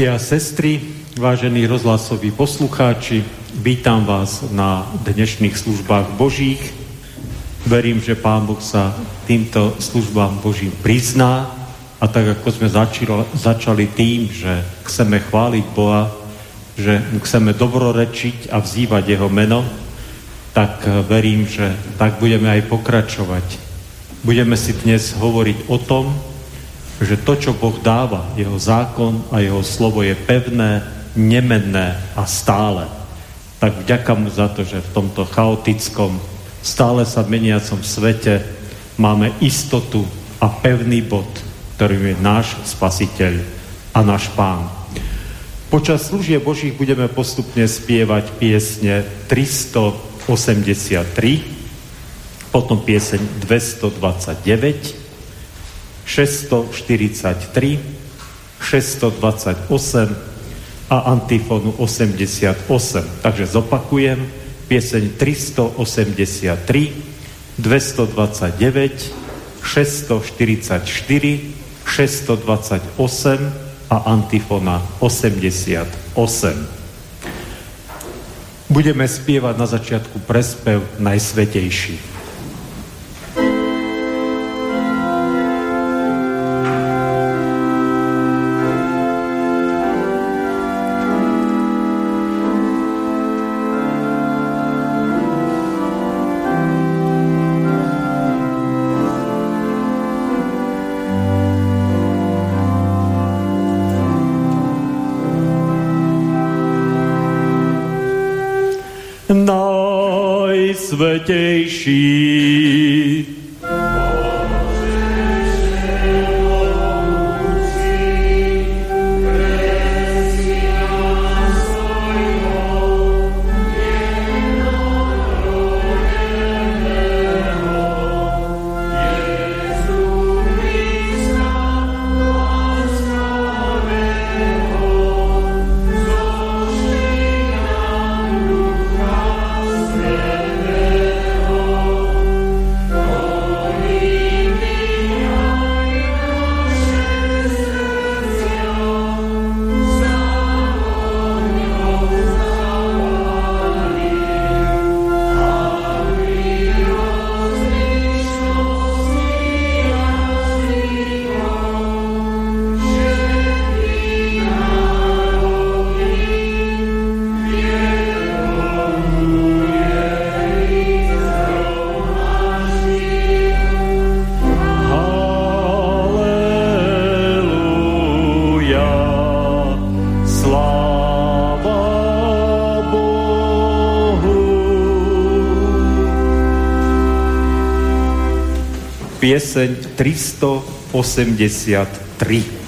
Bratia a sestry, vážení rozhlasoví poslucháči, vítam vás na dnešných službách Božích. Verím, že Pán Boh sa týmto službám Božím prizná a tak ako sme začali, začali tým, že chceme chváliť Boha, že chceme dobrorečiť a vzývať Jeho meno, tak verím, že tak budeme aj pokračovať. Budeme si dnes hovoriť o tom, že to, čo Boh dáva, jeho zákon a jeho slovo je pevné, nemenné a stále. Tak vďaka mu za to, že v tomto chaotickom, stále sa meniacom svete máme istotu a pevný bod, ktorým je náš spasiteľ a náš pán. Počas služie Božích budeme postupne spievať piesne 383, potom pieseň 229, 643, 628 a antifonu 88. Takže zopakujem, pieseň 383, 229, 644, 628 a antifona 88. Budeme spievať na začiatku prespev Najsvetejší. Najsvetejší. Pieseň 383.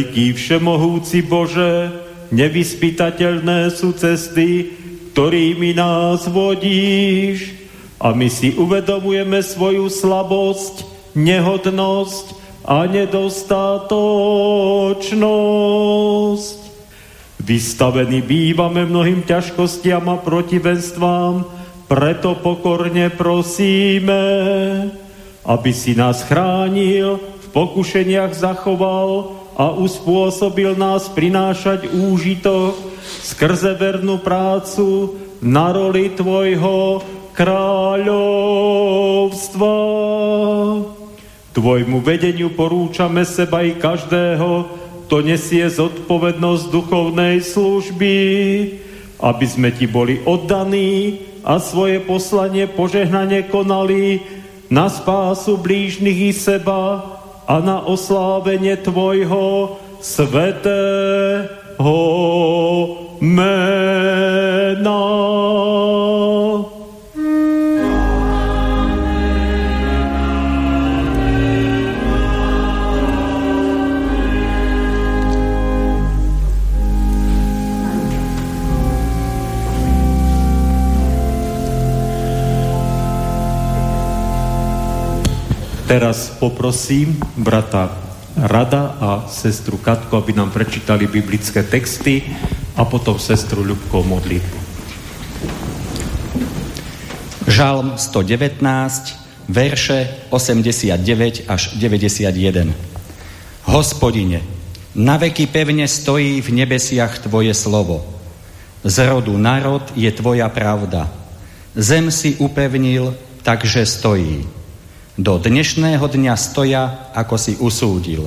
Veľký všemohúci Bože, nevyspytateľné sú cesty, ktorými nás vodíš a my si uvedomujeme svoju slabosť, nehodnosť a nedostatočnosť. Vystavení bývame mnohým ťažkostiam a protivenstvám, preto pokorne prosíme, aby si nás chránil, v pokušeniach zachoval a uspôsobil nás prinášať úžitok skrze vernú prácu na roli Tvojho kráľovstva. Tvojmu vedeniu porúčame seba i každého, kto nesie zodpovednosť duchovnej služby, aby sme Ti boli oddaní a svoje poslanie požehnanie konali na spásu blížnych i seba a na oslávenie Tvojho svetého mena. Teraz poprosím brata Rada a sestru Katku, aby nám prečítali biblické texty a potom sestru Ľubko modlitbu. Žalm 119, verše 89 až 91. Hospodine, na veky pevne stojí v nebesiach Tvoje slovo. Z rodu národ je Tvoja pravda. Zem si upevnil, takže stojí do dnešného dňa stoja, ako si usúdil.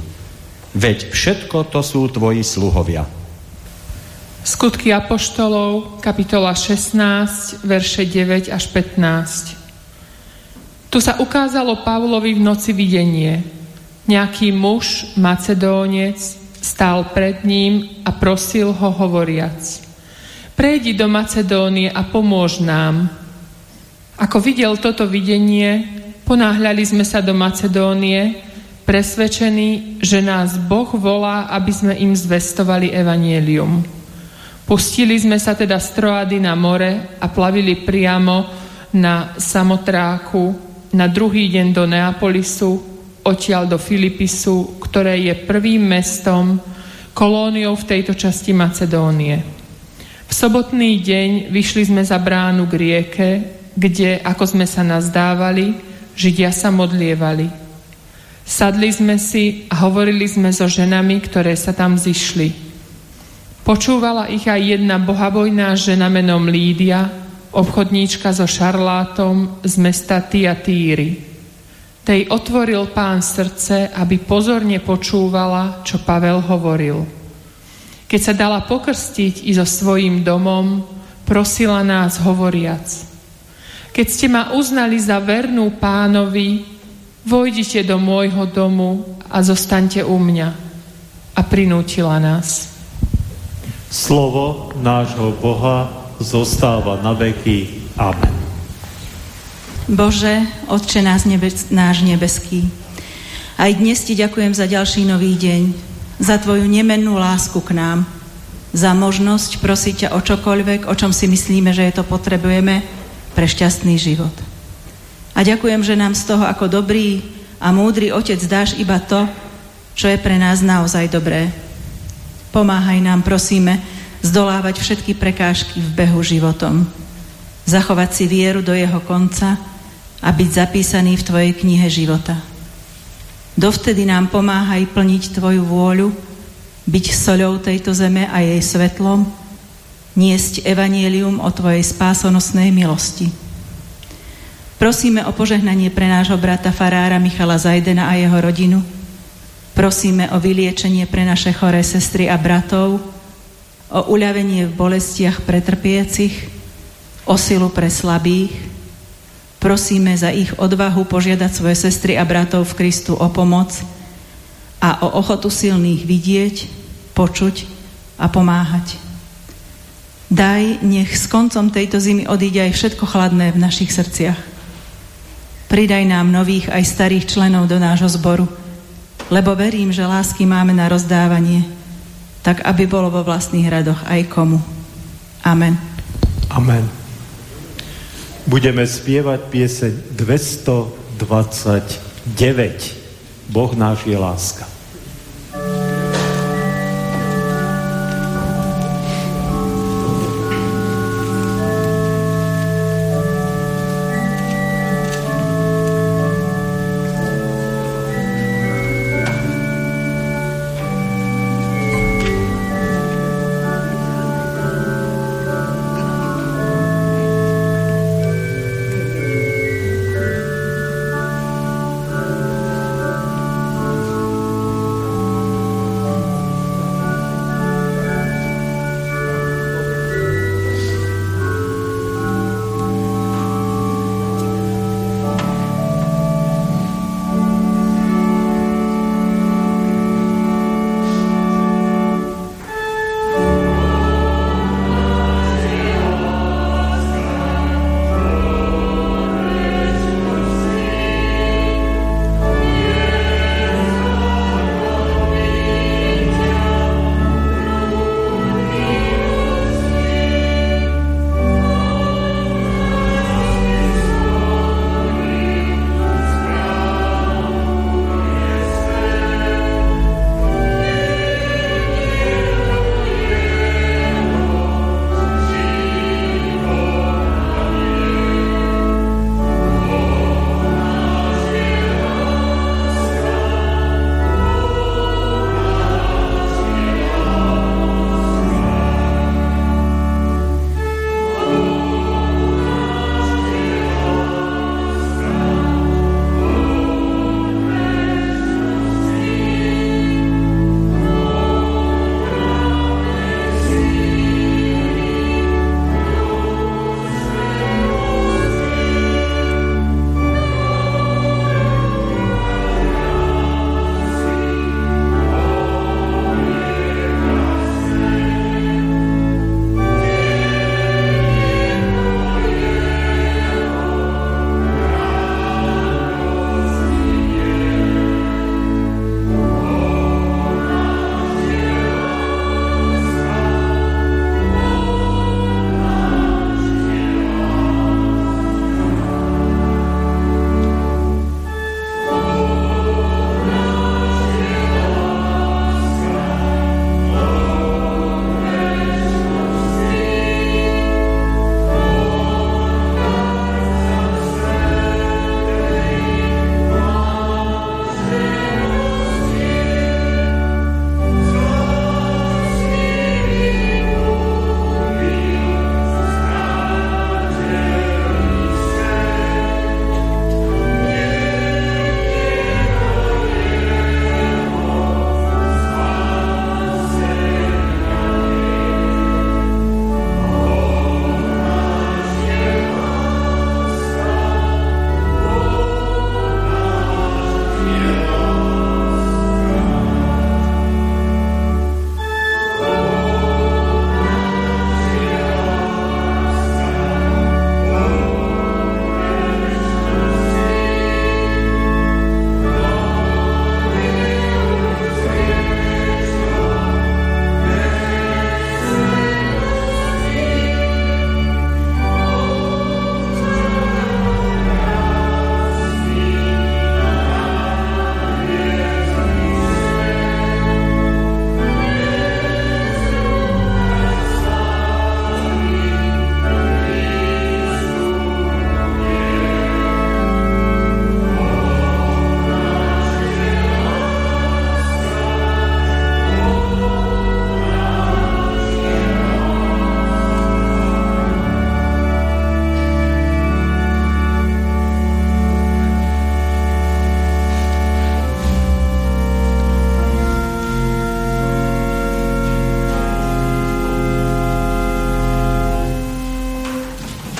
Veď všetko to sú tvoji sluhovia. Skutky Apoštolov, kapitola 16, verše 9 až 15. Tu sa ukázalo Pavlovi v noci videnie. Nejaký muž, macedónec, stál pred ním a prosil ho hovoriac. Prejdi do Macedónie a pomôž nám. Ako videl toto videnie, Ponáhľali sme sa do Macedónie, presvedčení, že nás Boh volá, aby sme im zvestovali evanielium. Pustili sme sa teda z Troady na more a plavili priamo na Samotráku, na druhý deň do Neapolisu, odtiaľ do Filipisu, ktoré je prvým mestom, kolóniou v tejto časti Macedónie. V sobotný deň vyšli sme za bránu k rieke, kde, ako sme sa nazdávali, Židia sa modlievali. Sadli sme si a hovorili sme so ženami, ktoré sa tam zišli. Počúvala ich aj jedna bohabojná žena menom Lídia, obchodníčka so šarlátom z mesta Tiatýry. Tej otvoril pán srdce, aby pozorne počúvala, čo Pavel hovoril. Keď sa dala pokrstiť i so svojím domom, prosila nás hovoriac – keď ste ma uznali za vernú pánovi, vojdite do môjho domu a zostaňte u mňa. A prinútila nás. Slovo nášho Boha zostáva na veky. Amen. Bože, Otče nás nebes, náš nebeský, aj dnes Ti ďakujem za ďalší nový deň, za Tvoju nemennú lásku k nám, za možnosť prosiť ťa o čokoľvek, o čom si myslíme, že je to potrebujeme, pre šťastný život. A ďakujem, že nám z toho ako dobrý a múdry otec dáš iba to, čo je pre nás naozaj dobré. Pomáhaj nám, prosíme, zdolávať všetky prekážky v behu životom. Zachovať si vieru do jeho konca a byť zapísaný v Tvojej knihe života. Dovtedy nám pomáhaj plniť Tvoju vôľu, byť soľou tejto zeme a jej svetlom, niesť evanielium o Tvojej spásonosnej milosti. Prosíme o požehnanie pre nášho brata Farára Michala Zajdena a jeho rodinu, Prosíme o vyliečenie pre naše choré sestry a bratov, o uľavenie v bolestiach pre trpiecich, o silu pre slabých. Prosíme za ich odvahu požiadať svoje sestry a bratov v Kristu o pomoc a o ochotu silných vidieť, počuť a pomáhať. Daj, nech s koncom tejto zimy odíde aj všetko chladné v našich srdciach. Pridaj nám nových aj starých členov do nášho zboru, lebo verím, že lásky máme na rozdávanie, tak aby bolo vo vlastných radoch aj komu. Amen. Amen. Budeme spievať pieseň 229. Boh náš je láska.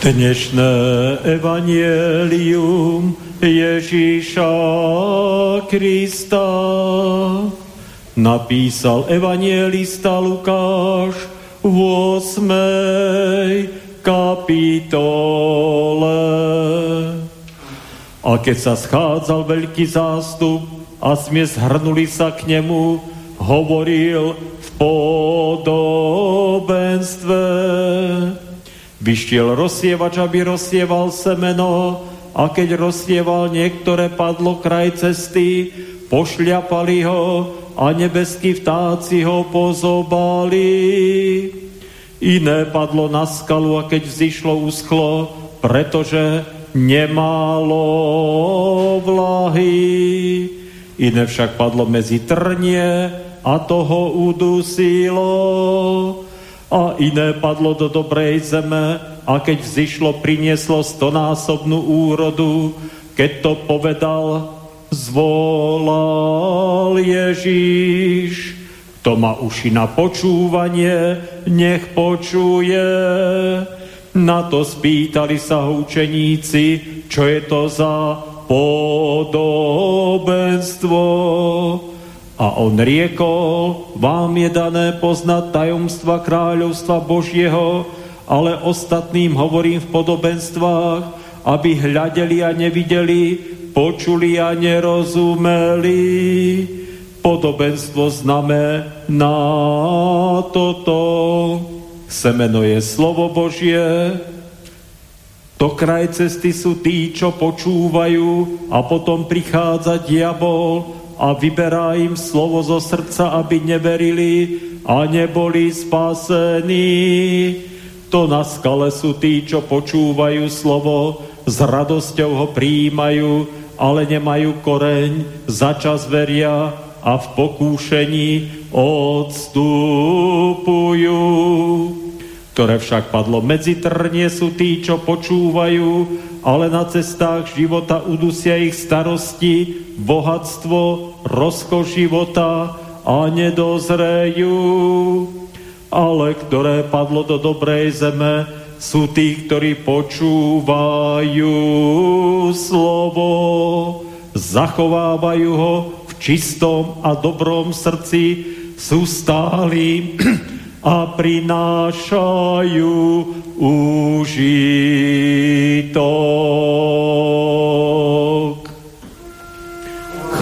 Dnešné evanielium Ježíša Krista napísal evanielista Lukáš v 8. kapitole. A keď sa schádzal veľký zástup a sme zhrnuli sa k nemu, hovoril v podobenstve Vyštiel rozsievač, aby rozsieval semeno a keď rozsieval niektoré padlo kraj cesty, pošľapali ho a nebeskí vtáci ho pozobali. Iné padlo na skalu a keď vzýšlo uschlo, pretože nemalo vlahy. Iné však padlo medzi trnie a toho udusilo a iné padlo do dobrej zeme a keď vzýšlo, prinieslo stonásobnú úrodu. Keď to povedal, zvolal Ježíš. Kto má uši na počúvanie, nech počuje. Na to spýtali sa ho učeníci, čo je to za podobenstvo. A on riekol, vám je dané poznať tajomstva kráľovstva Božieho, ale ostatným hovorím v podobenstvách, aby hľadeli a nevideli, počuli a nerozumeli. Podobenstvo znamená toto. Semeno je slovo Božie, do kraj cesty sú tí, čo počúvajú a potom prichádza diabol a vyberá im slovo zo srdca, aby neverili a neboli spasení. To na skale sú tí, čo počúvajú slovo, s radosťou ho príjmajú, ale nemajú koreň, začas veria a v pokúšení odstupujú. Ktoré však padlo medzi trnie sú tí, čo počúvajú, ale na cestách života udusia ich starosti, bohatstvo, rozkoš života a nedozrejú. Ale ktoré padlo do dobrej zeme, sú tí, ktorí počúvajú slovo, zachovávajú ho v čistom a dobrom srdci, sú stáli a prinášajú užitok.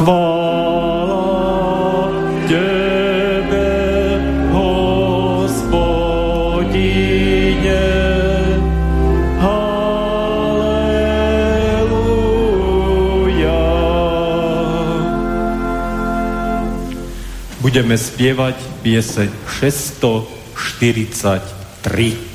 Chvála. Budeme spievať pieseň 643.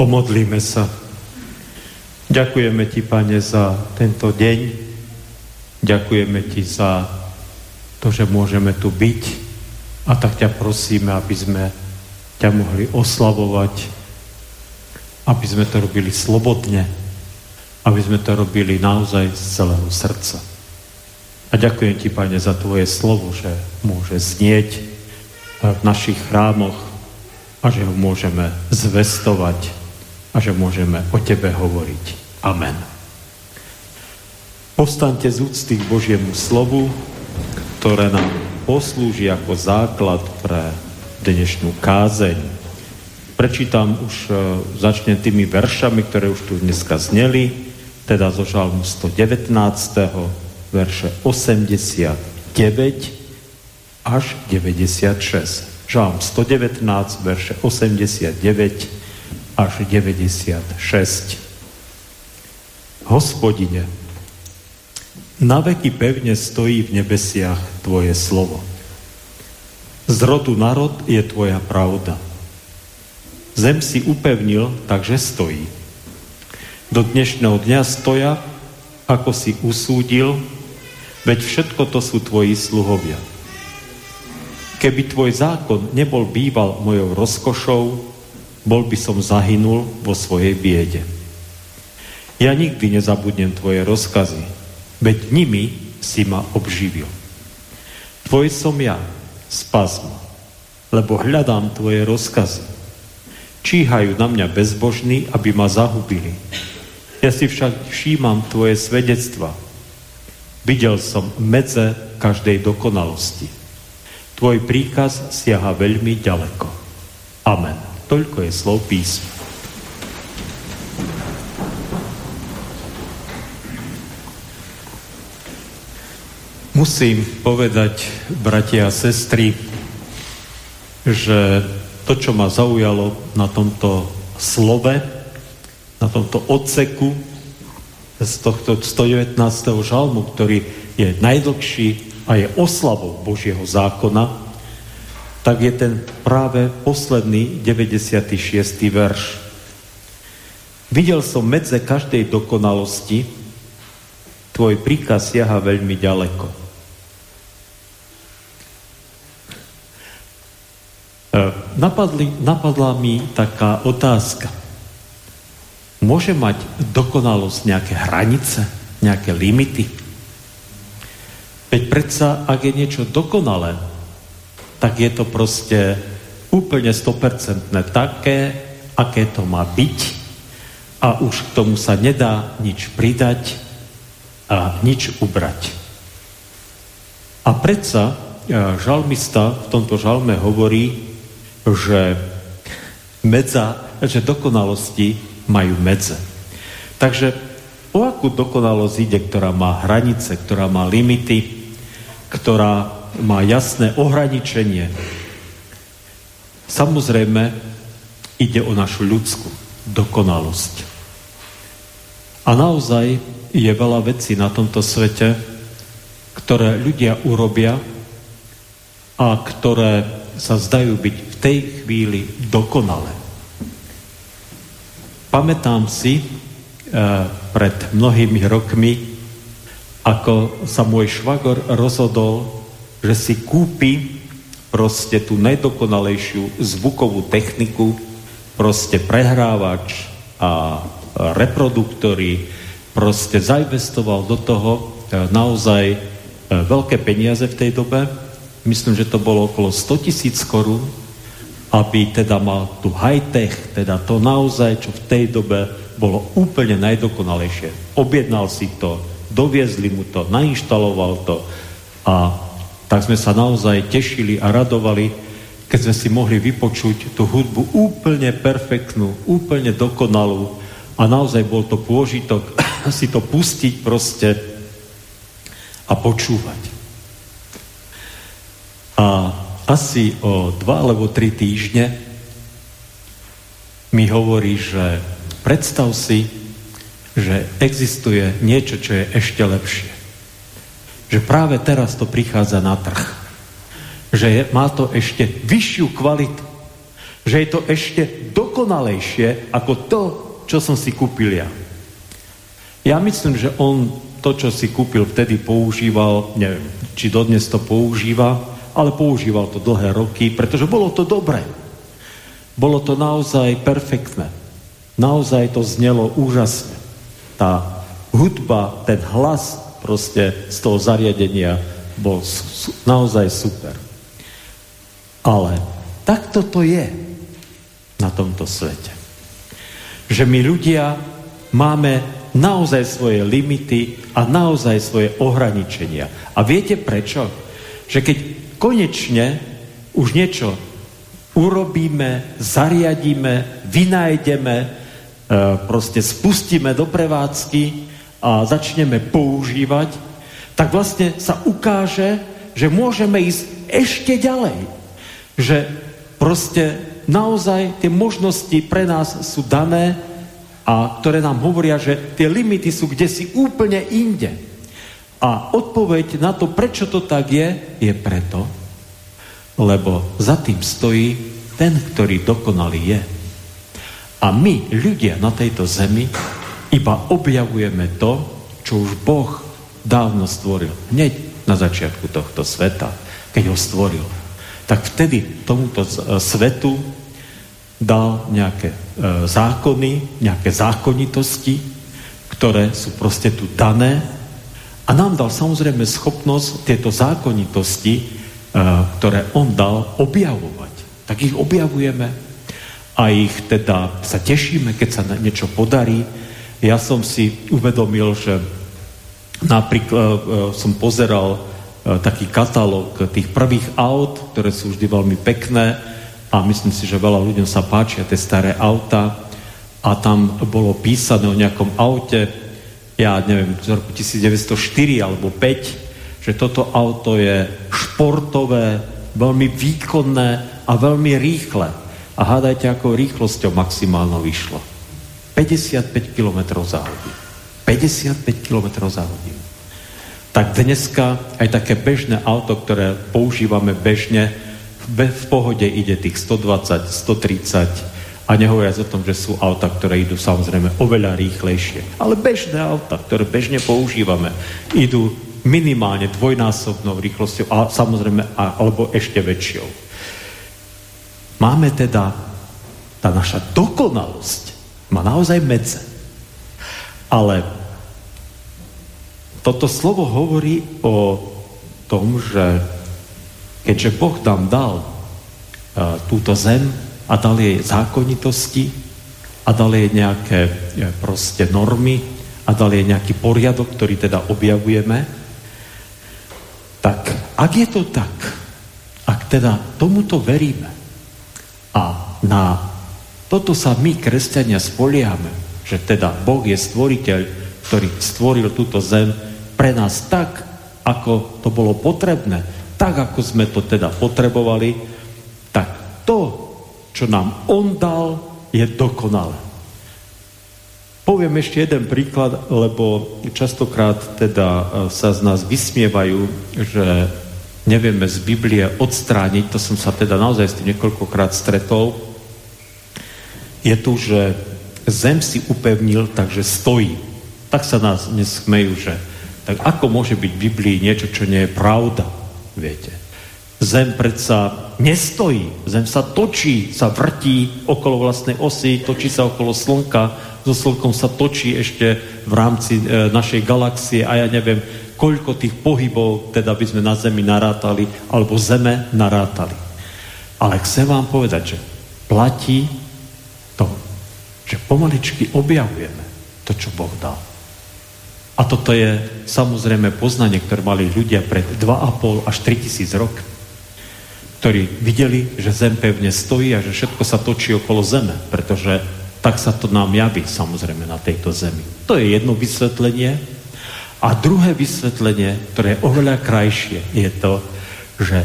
Pomodlíme sa. Ďakujeme Ti, Pane, za tento deň. Ďakujeme Ti za to, že môžeme tu byť. A tak ťa prosíme, aby sme ťa mohli oslavovať, aby sme to robili slobodne, aby sme to robili naozaj z celého srdca. A ďakujem Ti, Pane, za Tvoje slovo, že môže znieť v našich chrámoch a že ho môžeme zvestovať a že môžeme o Tebe hovoriť. Amen. Povstaňte z úcty k Božiemu slovu, ktoré nám poslúži ako základ pre dnešnú kázeň. Prečítam už, e, začnem tými veršami, ktoré už tu dneska zneli, teda zo žalmu 119. verše 89 až 96. Žalm 119, verše 89 až 96. Hospodine, na veky pevne stojí v nebesiach Tvoje slovo. Z rodu na rod je Tvoja pravda. Zem si upevnil, takže stojí. Do dnešného dňa stoja, ako si usúdil, veď všetko to sú Tvoji sluhovia. Keby Tvoj zákon nebol býval mojou rozkošou, bol by som zahynul vo svojej biede. Ja nikdy nezabudnem tvoje rozkazy, veď nimi si ma obživil. Tvoj som ja, spas ma, lebo hľadám tvoje rozkazy. Číhajú na mňa bezbožní, aby ma zahubili. Ja si však všímam tvoje svedectva. Videl som medze každej dokonalosti. Tvoj príkaz siaha veľmi ďaleko. Amen. Toľko je slov písma. Musím povedať, bratia a sestry, že to, čo ma zaujalo na tomto slove, na tomto odseku z tohto 119. žalmu, ktorý je najdlhší a je oslavou Božieho zákona, tak je ten práve posledný 96. verš. Videl som medze každej dokonalosti, tvoj príkaz siaha veľmi ďaleko. E, napadli, napadla mi taká otázka. Môže mať dokonalosť nejaké hranice, nejaké limity? Veď predsa, ak je niečo dokonalé, tak je to proste úplne 100% také, aké to má byť a už k tomu sa nedá nič pridať a nič ubrať. A predsa e, žalmista v tomto žalme hovorí, že medza, že dokonalosti majú medze. Takže o akú dokonalosť ide, ktorá má hranice, ktorá má limity, ktorá má jasné ohraničenie. Samozrejme, ide o našu ľudskú dokonalosť. A naozaj je veľa vecí na tomto svete, ktoré ľudia urobia a ktoré sa zdajú byť v tej chvíli dokonalé. Pamätám si e, pred mnohými rokmi, ako sa môj švagor rozhodol že si kúpi proste tú najdokonalejšiu zvukovú techniku, proste prehrávač a reproduktory, proste zainvestoval do toho e, naozaj e, veľké peniaze v tej dobe. Myslím, že to bolo okolo 100 tisíc korún, aby teda mal tu high-tech, teda to naozaj, čo v tej dobe bolo úplne najdokonalejšie. Objednal si to, doviezli mu to, nainštaloval to a tak sme sa naozaj tešili a radovali, keď sme si mohli vypočuť tú hudbu úplne perfektnú, úplne dokonalú a naozaj bol to pôžitok si to pustiť proste a počúvať. A asi o dva alebo tri týždne mi hovorí, že predstav si, že existuje niečo, čo je ešte lepšie že práve teraz to prichádza na trh. Že má to ešte vyššiu kvalitu. Že je to ešte dokonalejšie ako to, čo som si kúpil ja. Ja myslím, že on to, čo si kúpil vtedy, používal, neviem, či dodnes to používa, ale používal to dlhé roky, pretože bolo to dobré. Bolo to naozaj perfektné. Naozaj to znelo úžasne. Tá hudba, ten hlas proste z toho zariadenia bol naozaj super. Ale takto to je na tomto svete. Že my ľudia máme naozaj svoje limity a naozaj svoje ohraničenia. A viete prečo? Že keď konečne už niečo urobíme, zariadíme, vynájdeme, e, proste spustíme do prevádzky a začneme používať, tak vlastne sa ukáže, že môžeme ísť ešte ďalej. Že proste naozaj tie možnosti pre nás sú dané a ktoré nám hovoria, že tie limity sú kde si úplne inde. A odpoveď na to, prečo to tak je, je preto, lebo za tým stojí ten, ktorý dokonalý je. A my, ľudia na tejto zemi, iba objavujeme to, čo už Boh dávno stvoril. Hneď na začiatku tohto sveta, keď ho stvoril. Tak vtedy tomuto e, svetu dal nejaké e, zákony, nejaké zákonitosti, ktoré sú proste tu dané a nám dal samozrejme schopnosť tieto zákonitosti, e, ktoré on dal, objavovať. Tak ich objavujeme a ich teda sa tešíme, keď sa niečo podarí, ja som si uvedomil, že napríklad e, som pozeral e, taký katalóg tých prvých aut, ktoré sú vždy veľmi pekné a myslím si, že veľa ľuďom sa páčia tie staré auta a tam bolo písané o nejakom aute, ja neviem, z roku 1904 alebo 5, že toto auto je športové, veľmi výkonné a veľmi rýchle. A hádajte, ako rýchlosťou maximálno vyšlo. 55 km za hodinu. 55 km za hodinu. Tak dneska aj také bežné auto, ktoré používame bežne, v pohode ide tých 120, 130 a nehovoriac o tom, že sú auta, ktoré idú samozrejme oveľa rýchlejšie. Ale bežné auta, ktoré bežne používame, idú minimálne dvojnásobnou rýchlosťou a samozrejme alebo ešte väčšou. Máme teda tá naša dokonalosť má naozaj medze. Ale toto slovo hovorí o tom, že keďže Boh nám dal uh, túto zem a dal jej zákonitosti a dal jej nejaké uh, proste normy a dal jej nejaký poriadok, ktorý teda objavujeme, tak ak je to tak, ak teda tomuto veríme a na toto sa my, kresťania, spoliehame, že teda Boh je stvoriteľ, ktorý stvoril túto zem pre nás tak, ako to bolo potrebné, tak, ako sme to teda potrebovali, tak to, čo nám On dal, je dokonalé. Poviem ešte jeden príklad, lebo častokrát teda e, sa z nás vysmievajú, že nevieme z Biblie odstrániť, to som sa teda naozaj s tým niekoľkokrát stretol, je tu, že zem si upevnil, takže stojí. Tak sa nás nesmejú, že tak ako môže byť v Biblii niečo, čo nie je pravda, viete. Zem predsa nestojí, zem sa točí, sa vrtí okolo vlastnej osy, točí sa okolo slnka, so slnkom sa točí ešte v rámci e, našej galaxie a ja neviem, koľko tých pohybov teda by sme na Zemi narátali, alebo Zeme narátali. Ale chcem vám povedať, že platí že pomaličky objavujeme to, čo Boh dal. A toto je samozrejme poznanie, ktoré mali ľudia pred 2,5 až 3 tisíc rok, ktorí videli, že zem pevne stojí a že všetko sa točí okolo zeme, pretože tak sa to nám javí samozrejme na tejto zemi. To je jedno vysvetlenie. A druhé vysvetlenie, ktoré je oveľa krajšie, je to, že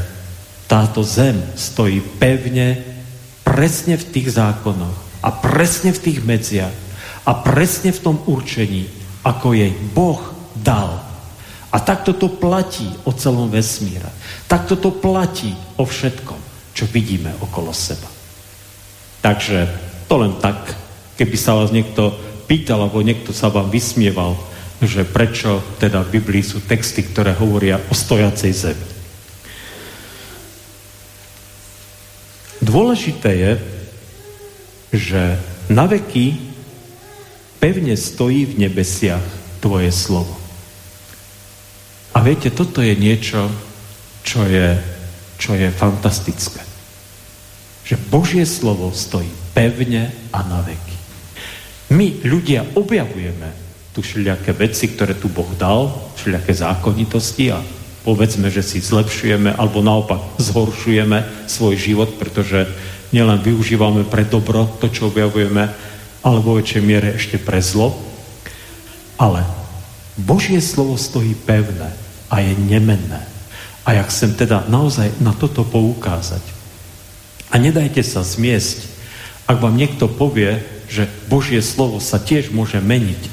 táto zem stojí pevne presne v tých zákonoch, a presne v tých medziach a presne v tom určení, ako jej Boh dal. A takto to platí o celom vesmíre. Takto to platí o všetkom, čo vidíme okolo seba. Takže to len tak, keby sa vás niekto pýtal, alebo niekto sa vám vysmieval, že prečo teda v Biblii sú texty, ktoré hovoria o stojacej zemi. Dôležité je, že na veky pevne stojí v nebesiach tvoje slovo. A viete, toto je niečo, čo je, čo je fantastické. Že Božie slovo stojí pevne a na veky. My, ľudia, objavujeme tu všelijaké veci, ktoré tu Boh dal, všelijaké zákonitosti a povedzme, že si zlepšujeme alebo naopak zhoršujeme svoj život, pretože nielen využívame pre dobro to, čo objavujeme, ale vo väčšej miere ešte pre zlo. Ale Božie slovo stojí pevné a je nemenné. A ja chcem teda naozaj na toto poukázať. A nedajte sa zmiesť, ak vám niekto povie, že Božie slovo sa tiež môže meniť,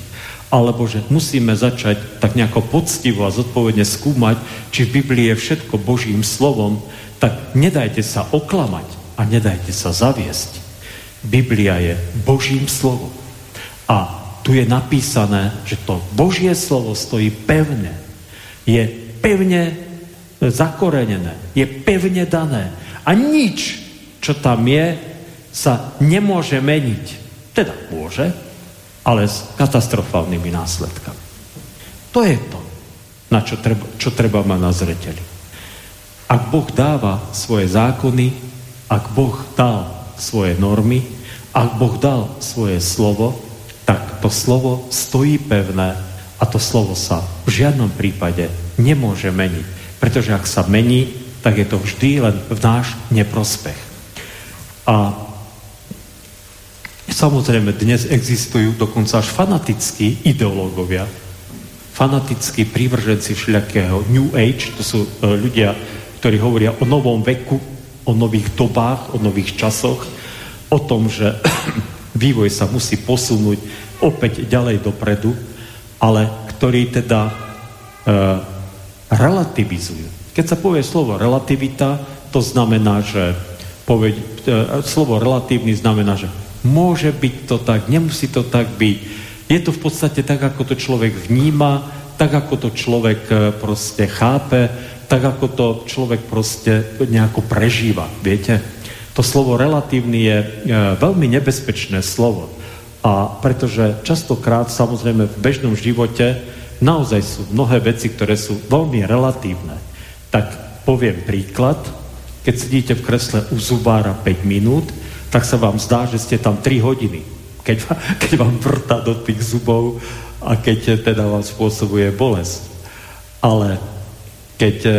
alebo že musíme začať tak nejako poctivo a zodpovedne skúmať, či v Biblii je všetko Božím slovom, tak nedajte sa oklamať a nedajte sa zaviesť. Biblia je Božím slovom. A tu je napísané, že to Božie slovo stojí pevne. Je pevne zakorenené. Je pevne dané. A nič, čo tam je, sa nemôže meniť. Teda môže, ale s katastrofálnymi následkami. To je to, na čo treba, čo treba mať na zreteli. Ak Boh dáva svoje zákony, ak Boh dal svoje normy, ak Boh dal svoje slovo, tak to slovo stojí pevné a to slovo sa v žiadnom prípade nemôže meniť. Pretože ak sa mení, tak je to vždy len v náš neprospech. A samozrejme dnes existujú dokonca až fanatickí ideológovia, fanatickí prívrženci všelijakého New Age, to sú e, ľudia, ktorí hovoria o novom veku, o nových dobách, o nových časoch, o tom, že vývoj sa musí posunúť opäť ďalej dopredu, ale ktorí teda e, relativizujú. Keď sa povie slovo relativita, to znamená, že poved, e, slovo relatívny znamená, že môže byť to tak, nemusí to tak byť. Je to v podstate tak, ako to človek vníma, tak, ako to človek e, proste chápe, tak ako to človek proste nejako prežíva. Viete? To slovo relatívny je e, veľmi nebezpečné slovo. A pretože častokrát, samozrejme, v bežnom živote naozaj sú mnohé veci, ktoré sú veľmi relatívne. Tak poviem príklad. Keď sedíte v kresle u zubára 5 minút, tak sa vám zdá, že ste tam 3 hodiny. Keď, keď vám vrta do tých zubov a keď teda vám spôsobuje bolesť. Ale keď e,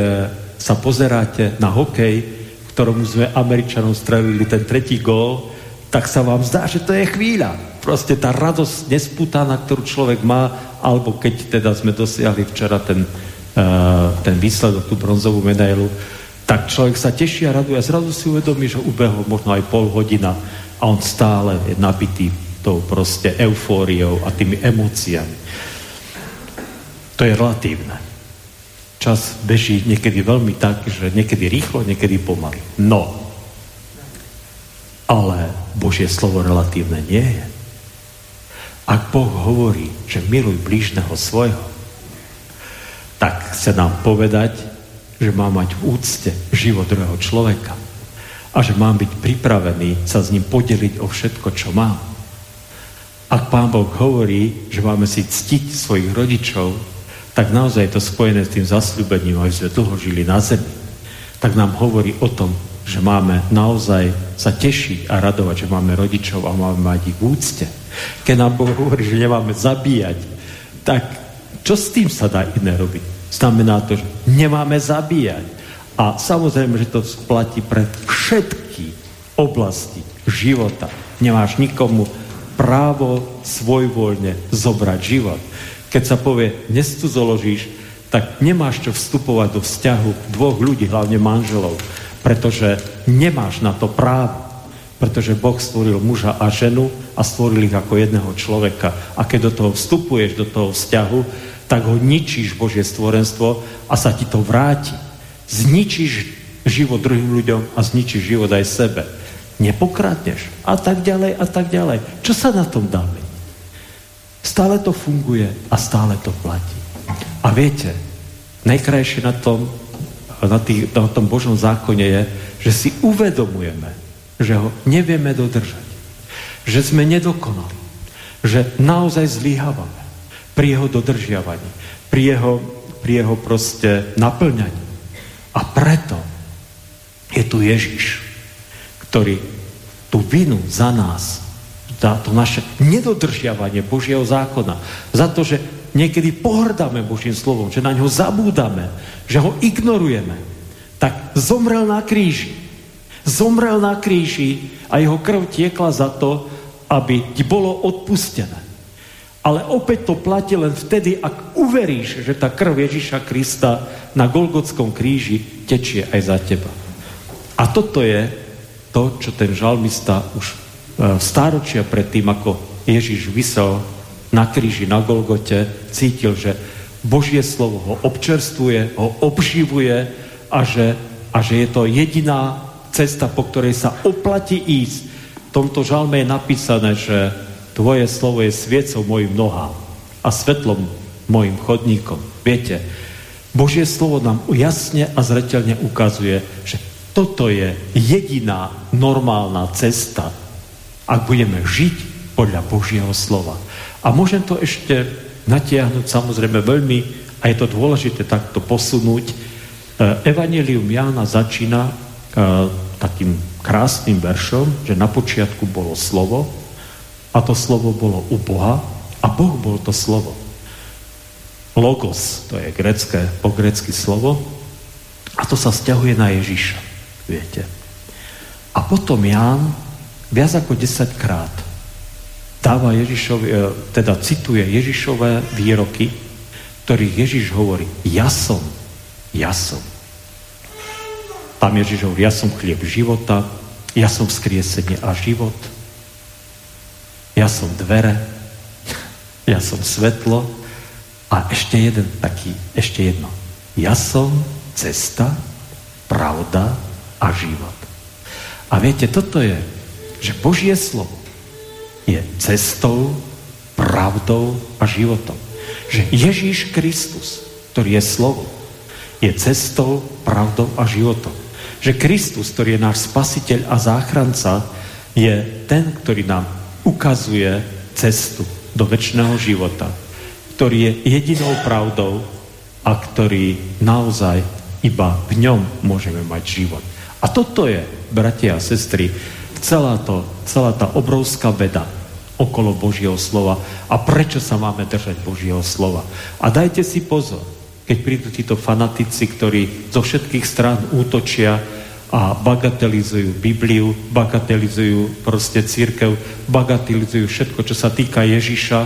sa pozeráte na hokej, v ktorom sme Američanom strelili ten tretí gól, tak sa vám zdá, že to je chvíľa. Proste tá radosť nesputaná, ktorú človek má, alebo keď teda sme dosiahli včera ten, uh, ten výsledok, tú bronzovú medailu, tak človek sa teší a raduje a zrazu si uvedomí, že ubehol možno aj pol hodina a on stále je nabitý tou proste eufóriou a tými emóciami. To je relatívne čas beží niekedy veľmi tak, že niekedy rýchlo, niekedy pomaly. No, ale Božie slovo relatívne nie je. Ak Boh hovorí, že miluj blížneho svojho, tak sa nám povedať, že má mať v úcte život druhého človeka a že mám byť pripravený sa s ním podeliť o všetko, čo mám. Ak Pán Boh hovorí, že máme si ctiť svojich rodičov, tak naozaj je to spojené s tým zasľúbením, aby sme dlho žili na zemi, tak nám hovorí o tom, že máme naozaj sa tešiť a radovať, že máme rodičov a máme mať ich v úcte. Keď nám Boh hovorí, že nemáme zabíjať, tak čo s tým sa dá iné robiť? Znamená to, že nemáme zabíjať. A samozrejme, že to platí pre všetky oblasti života. Nemáš nikomu právo svojvoľne zobrať život. Keď sa povie, zoložíš, tak nemáš čo vstupovať do vzťahu dvoch ľudí, hlavne manželov, pretože nemáš na to právo. Pretože Boh stvoril muža a ženu a stvoril ich ako jedného človeka. A keď do toho vstupuješ, do toho vzťahu, tak ho ničíš Božie stvorenstvo a sa ti to vráti. Zničíš život druhým ľuďom a zničíš život aj sebe. nepokradneš a tak ďalej a tak ďalej. Čo sa na tom dá Stále to funguje a stále to platí. A viete, najkrajšie na tom, na, tých, na tom Božom zákone je, že si uvedomujeme, že ho nevieme dodržať. Že sme nedokonali. Že naozaj zlyhávame pri jeho dodržiavaní, pri jeho, pri jeho proste naplňaní. A preto je tu Ježiš, ktorý tú vinu za nás, za to naše nedodržiavanie Božieho zákona, za to, že niekedy pohrdáme Božím slovom, že na ňo zabúdame, že ho ignorujeme, tak zomrel na kríži. Zomrel na kríži a jeho krv tiekla za to, aby ti bolo odpustené. Ale opäť to platí len vtedy, ak uveríš, že tá krv Ježiša Krista na Golgotskom kríži tečie aj za teba. A toto je to, čo ten žalmista už stáročia pred tým, ako Ježiš vysel na kríži, na Golgote, cítil, že Božie slovo ho občerstvuje, ho obživuje a že, a že je to jediná cesta, po ktorej sa oplatí ísť. V tomto žalme je napísané, že tvoje slovo je sviecou mojim nohám a svetlom mojim chodníkom. Viete, Božie slovo nám jasne a zretelne ukazuje, že toto je jediná normálna cesta, ak budeme žiť podľa Božieho slova. A môžem to ešte natiahnuť samozrejme veľmi, a je to dôležité takto posunúť. E, Evangelium Jána začína e, takým krásnym veršom, že na počiatku bolo slovo a to slovo bolo u Boha a Boh bol to slovo. Logos, to je grecké, po grecky slovo a to sa stiahuje na Ježiša, viete. A potom Ján viac ako 10 krát dáva Ježišovi, e, teda cituje Ježišové výroky, ktorých Ježiš hovorí, ja som, ja som. Tam Ježiš hovorí, ja som chlieb života, ja som vzkriesenie a život, ja som dvere, ja som svetlo a ešte jeden taký, ešte jedno. Ja som cesta, pravda a život. A viete, toto je že Božie slovo je cestou, pravdou a životom. Že Ježíš Kristus, ktorý je slovo, je cestou, pravdou a životom. Že Kristus, ktorý je náš spasiteľ a záchranca, je ten, ktorý nám ukazuje cestu do väčšného života, ktorý je jedinou pravdou a ktorý naozaj iba v ňom môžeme mať život. A toto je, bratia a sestry, celá, to, celá tá obrovská veda okolo Božieho slova a prečo sa máme držať Božieho slova. A dajte si pozor, keď prídu títo fanatici, ktorí zo všetkých strán útočia a bagatelizujú Bibliu, bagatelizujú proste církev, bagatelizujú všetko, čo sa týka Ježiša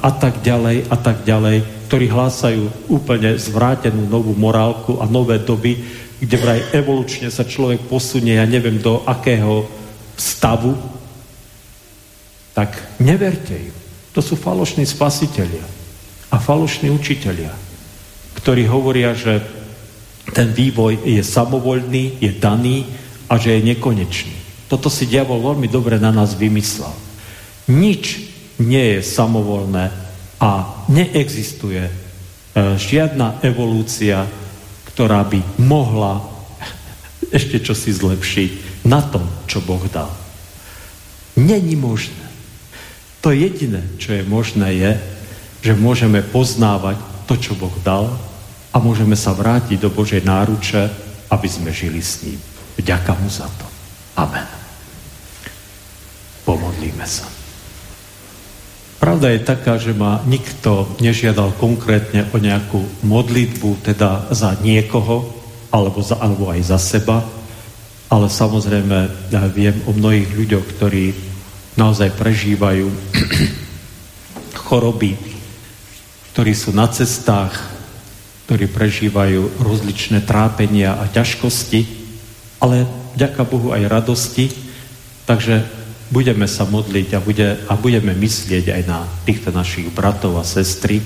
a, tak ďalej a tak ďalej, ktorí hlásajú úplne zvrátenú novú morálku a nové doby, kde vraj evolučne sa človek posunie, ja neviem do akého stavu, tak neverte im. To sú falošní spasitelia a falošní učitelia, ktorí hovoria, že ten vývoj je samovoľný, je daný a že je nekonečný. Toto si diabol veľmi dobre na nás vymyslel. Nič nie je samovolné a neexistuje e, žiadna evolúcia, ktorá by mohla ešte čosi zlepšiť na tom, čo Boh dal. Není možné. To jediné, čo je možné, je, že môžeme poznávať to, čo Boh dal a môžeme sa vrátiť do Božej náruče, aby sme žili s ním. Vďaka mu za to. Amen. Pomodlíme sa. Pravda je taká, že ma nikto nežiadal konkrétne o nejakú modlitbu, teda za niekoho, alebo, za, alebo aj za seba, ale samozrejme ja viem o mnohých ľuďoch, ktorí naozaj prežívajú choroby, ktorí sú na cestách, ktorí prežívajú rozličné trápenia a ťažkosti, ale ďaká Bohu aj radosti, takže budeme sa modliť a, bude, a budeme myslieť aj na týchto našich bratov a sestry.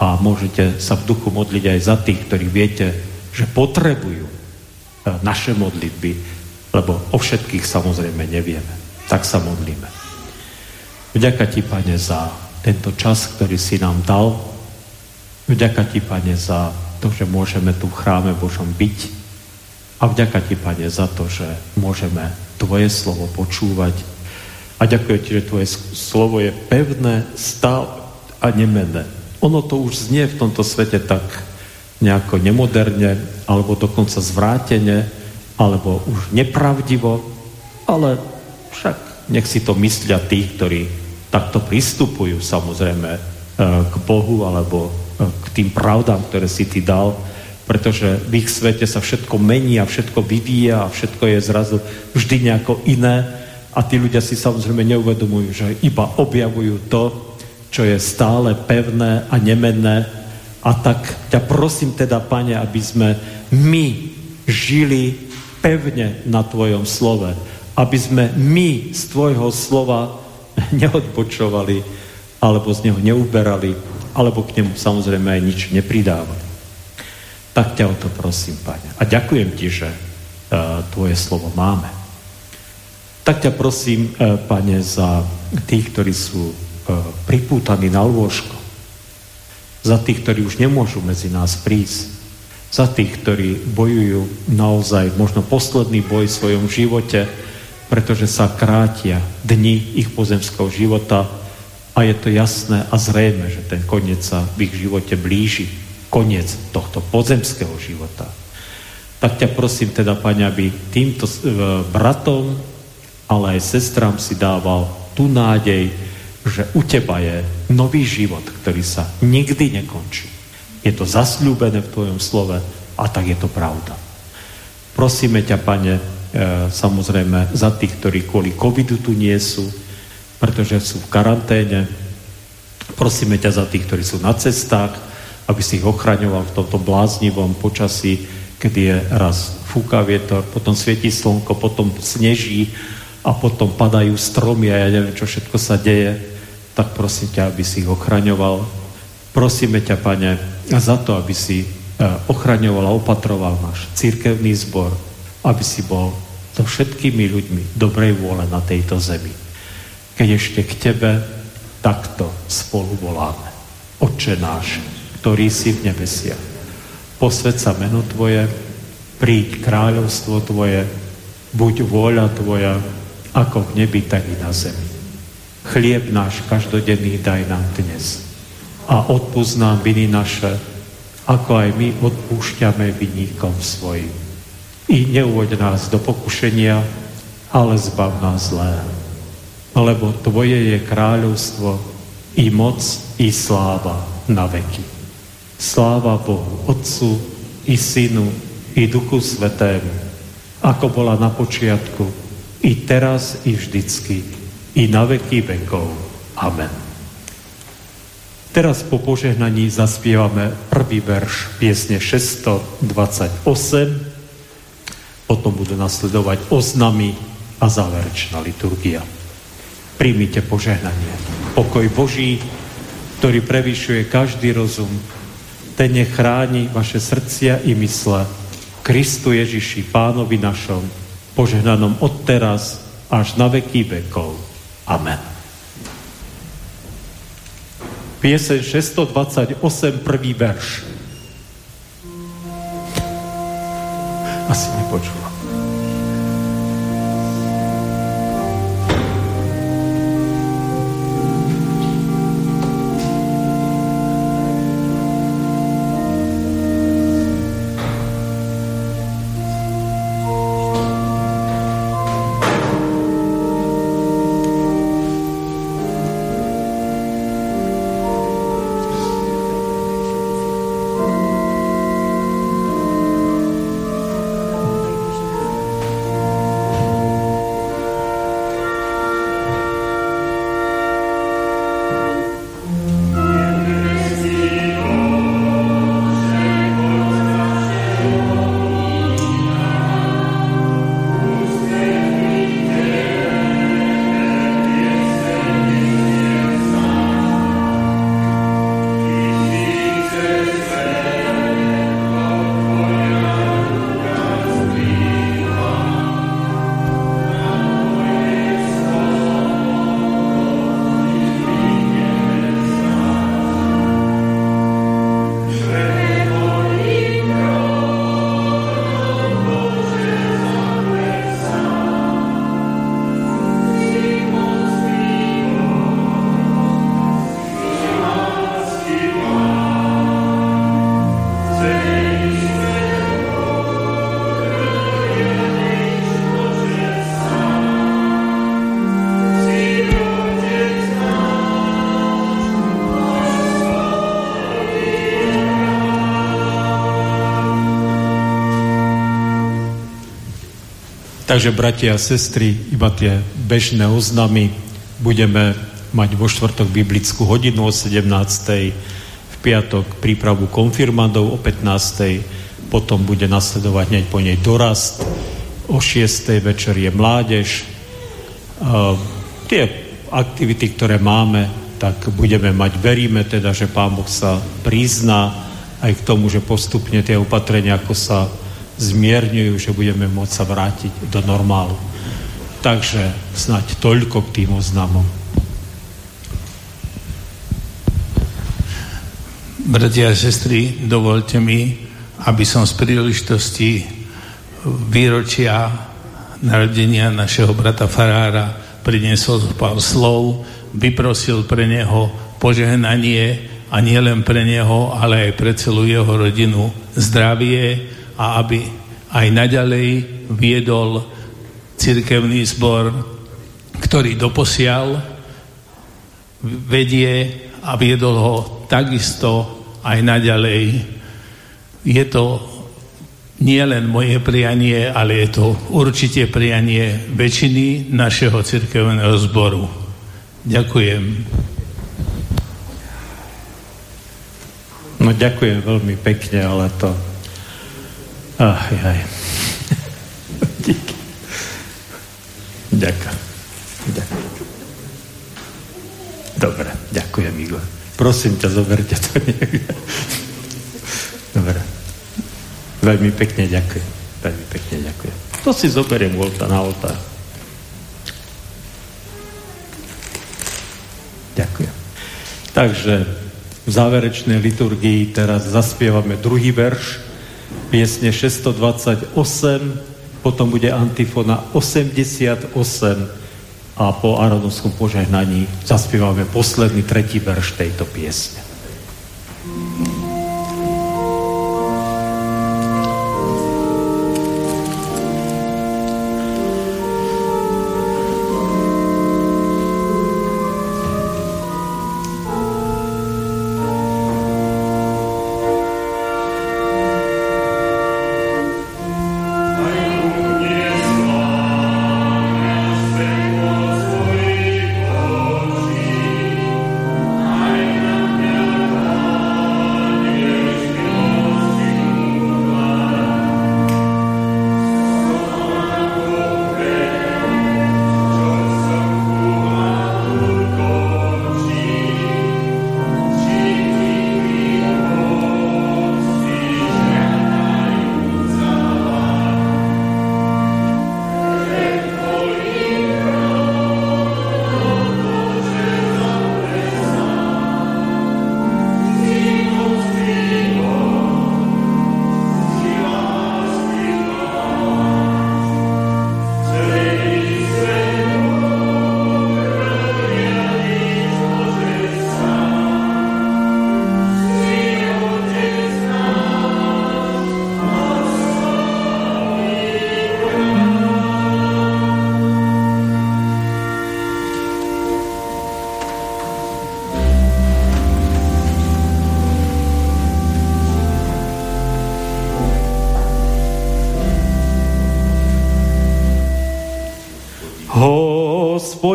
A môžete sa v duchu modliť aj za tých, ktorí viete, že potrebujú naše modlitby, lebo o všetkých samozrejme nevieme. Tak sa modlíme. Vďaka Ti, Pane, za tento čas, ktorý si nám dal. Vďaka Ti, Pane, za to, že môžeme tu v chráme Božom byť. A vďaka Ti, Pane, za to, že môžeme Tvoje slovo počúvať. A ďakujem Ti, že Tvoje slovo je pevné, stále a nemenné. Ono to už znie v tomto svete tak nejako nemoderne, alebo dokonca zvrátene, alebo už nepravdivo, ale však nech si to myslia tí, ktorí takto pristupujú samozrejme e, k Bohu alebo e, k tým pravdám, ktoré si ty dal, pretože v ich svete sa všetko mení a všetko vyvíja a všetko je zrazu vždy nejako iné a tí ľudia si samozrejme neuvedomujú, že iba objavujú to, čo je stále pevné a nemenné. A tak ťa prosím teda, Pane, aby sme my žili pevne na Tvojom slove. Aby sme my z Tvojho slova neodbočovali, alebo z neho neuberali, alebo k nemu samozrejme aj nič nepridávali. Tak ťa o to prosím, Pane. A ďakujem Ti, že uh, Tvoje slovo máme. Tak ťa prosím, uh, Pane, za tých, ktorí sú uh, pripútaní na lôžko, za tých, ktorí už nemôžu medzi nás prísť, za tých, ktorí bojujú naozaj možno posledný boj v svojom živote, pretože sa krátia dni ich pozemského života a je to jasné a zrejme, že ten koniec sa v ich živote blíži. Koniec tohto pozemského života. Tak ťa prosím teda, Pane, aby týmto bratom, ale aj sestram si dával tú nádej, že u teba je nový život, ktorý sa nikdy nekončí je to zasľúbené v Tvojom slove a tak je to pravda. Prosíme ťa, Pane, e, samozrejme za tých, ktorí kvôli covidu tu nie sú, pretože sú v karanténe. Prosíme ťa za tých, ktorí sú na cestách, aby si ich ochraňoval v tomto bláznivom počasí, kedy je raz fúka vietor, potom svieti slnko, potom sneží a potom padajú stromy a ja neviem, čo všetko sa deje, tak prosím ťa, aby si ich ochraňoval. Prosíme ťa, Pane, za to, aby si e, ochraňoval a opatroval náš církevný zbor, aby si bol so všetkými ľuďmi dobrej vôle na tejto zemi. Keď ešte k Tebe takto spolu voláme. Oče náš, ktorý si v nebesiach, posved meno Tvoje, príď kráľovstvo Tvoje, buď vôľa Tvoja, ako v nebi, tak i na zemi. Chlieb náš každodenný daj nám dnes a odpúsť nám viny naše, ako aj my odpúšťame vinníkom svojim. I neuvoď nás do pokušenia, ale zbav nás zlé. Lebo Tvoje je kráľovstvo, i moc, i sláva na veky. Sláva Bohu, Otcu, i Synu, i Duchu Svetému, ako bola na počiatku, i teraz, i vždycky, i na veky vekov. Amen. Teraz po požehnaní zaspievame prvý verš piesne 628, potom budú nasledovať oznamy a záverečná liturgia. Príjmite požehnanie. Pokoj Boží, ktorý prevyšuje každý rozum, ten nech chráni vaše srdcia i mysle Kristu Ježiši, Pánovi našom, požehnanom od teraz až na veky vekov. Amen. Pieseň 628, prvý verš. Asi nepočul. Takže, bratia a sestry, iba tie bežné oznamy budeme mať vo štvrtok biblickú hodinu o 17. v piatok prípravu konfirmandov o 15. potom bude nasledovať hneď po nej dorast o 6. večer je mládež. Uh, tie aktivity, ktoré máme, tak budeme mať, veríme teda, že Pán Boh sa prizná aj k tomu, že postupne tie opatrenia, ako sa zmierňujú, že budeme môcť sa vrátiť do normálu. Takže snať toľko k tým oznamom. Bratia a sestry, dovolte mi, aby som z príležitosti výročia narodenia našeho brata Farára priniesol pár slov, vyprosil pre neho požehnanie a nie len pre neho, ale aj pre celú jeho rodinu zdravie a aby aj naďalej viedol cirkevný zbor, ktorý doposiaľ vedie a viedol ho takisto aj naďalej. Je to nie len moje prianie, ale je to určite prianie väčšiny našeho cirkevného zboru. Ďakujem. No ďakujem veľmi pekne, ale to... Ach, jaj. Díky. Ďakujem. Ďakujem. Dobre, ďakujem, Igor. Prosím ťa, zoberte to niekde. Dobre. Veľmi pekne ďakujem. Veľmi pekne ďakujem. To si zoberiem volta na oltár. Ďakujem. Takže v záverečnej liturgii teraz zaspievame druhý verš piesne 628, potom bude antifona 88 a po Aronovskom požehnaní zaspievame posledný tretí verš tejto piesne.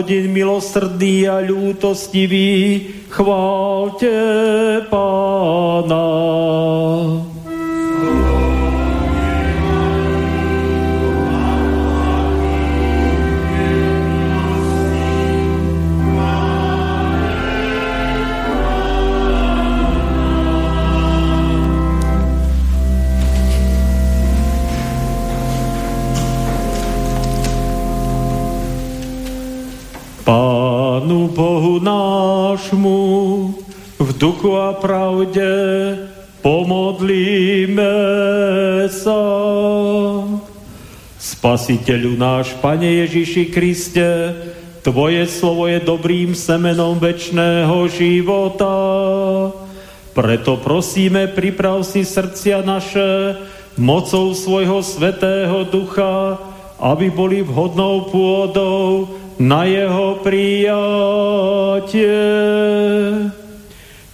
Hospodin milosrdný a ľútostivý, chválte pána. Nášmu v duchu a pravde pomodlíme sa. Spasiteľu náš, Pane Ježiši Kriste, Tvoje slovo je dobrým semenom večného života. Preto prosíme, priprav si srdcia naše mocou svojho svetého ducha, aby boli vhodnou pôdou na jeho prijatie.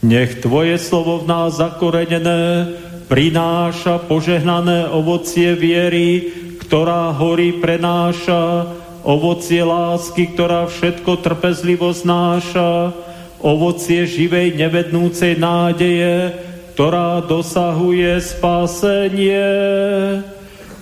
Nech Tvoje slovo v nás zakorenené prináša požehnané ovocie viery, ktorá hory prenáša, ovocie lásky, ktorá všetko trpezlivo znáša, ovocie živej nevednúcej nádeje, ktorá dosahuje spásenie.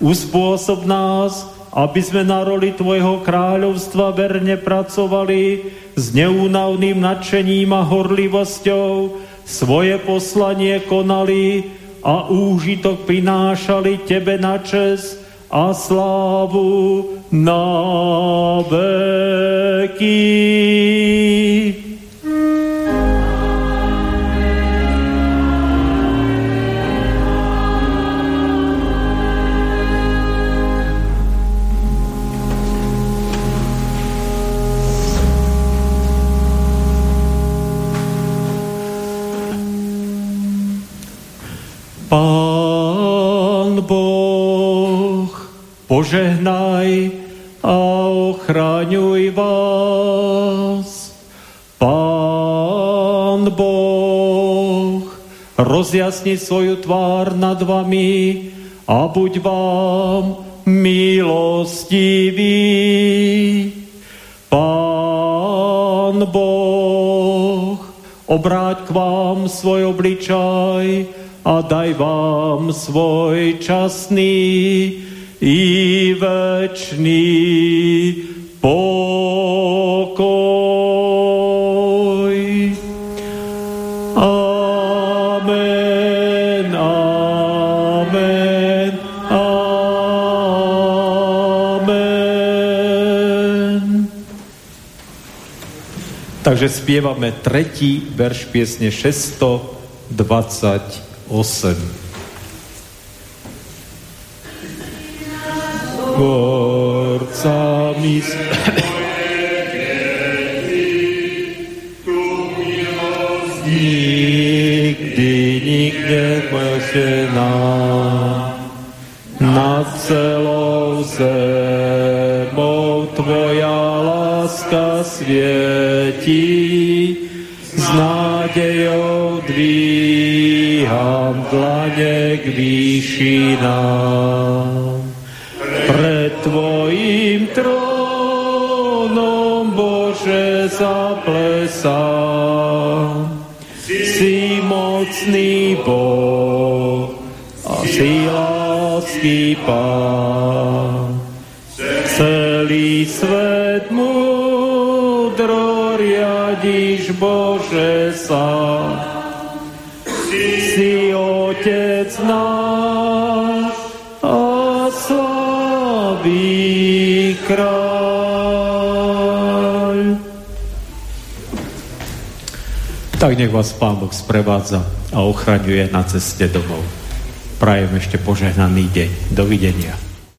Uspôsob nás, aby sme na roli Tvojho kráľovstva verne pracovali s neúnavným nadšením a horlivosťou, svoje poslanie konali a úžitok prinášali Tebe na čest a slávu na veky. Požehnaj a ochraňuj vás. Pán Boh, rozjasni svoju tvár nad vami a buď vám milostivý. Pán Boh, obráť k vám svoj obličaj a daj vám svoj časný i večný pokoj. Amen, amen, amen. Takže spievame tretí verš piesne 620 8. Tvorca mi Nikdy, nikde na nad celou zemou Tvoja láska svietí s nádejou dvíham dlane k výšinám. Bože, zaplesám. Si mocný Boh a si lásky Pán. Celý svet múdro riadiš, Bože, sám Tak nech vás Pán Boh sprevádza a ochraňuje na ceste domov. Prajem ešte požehnaný deň. Dovidenia.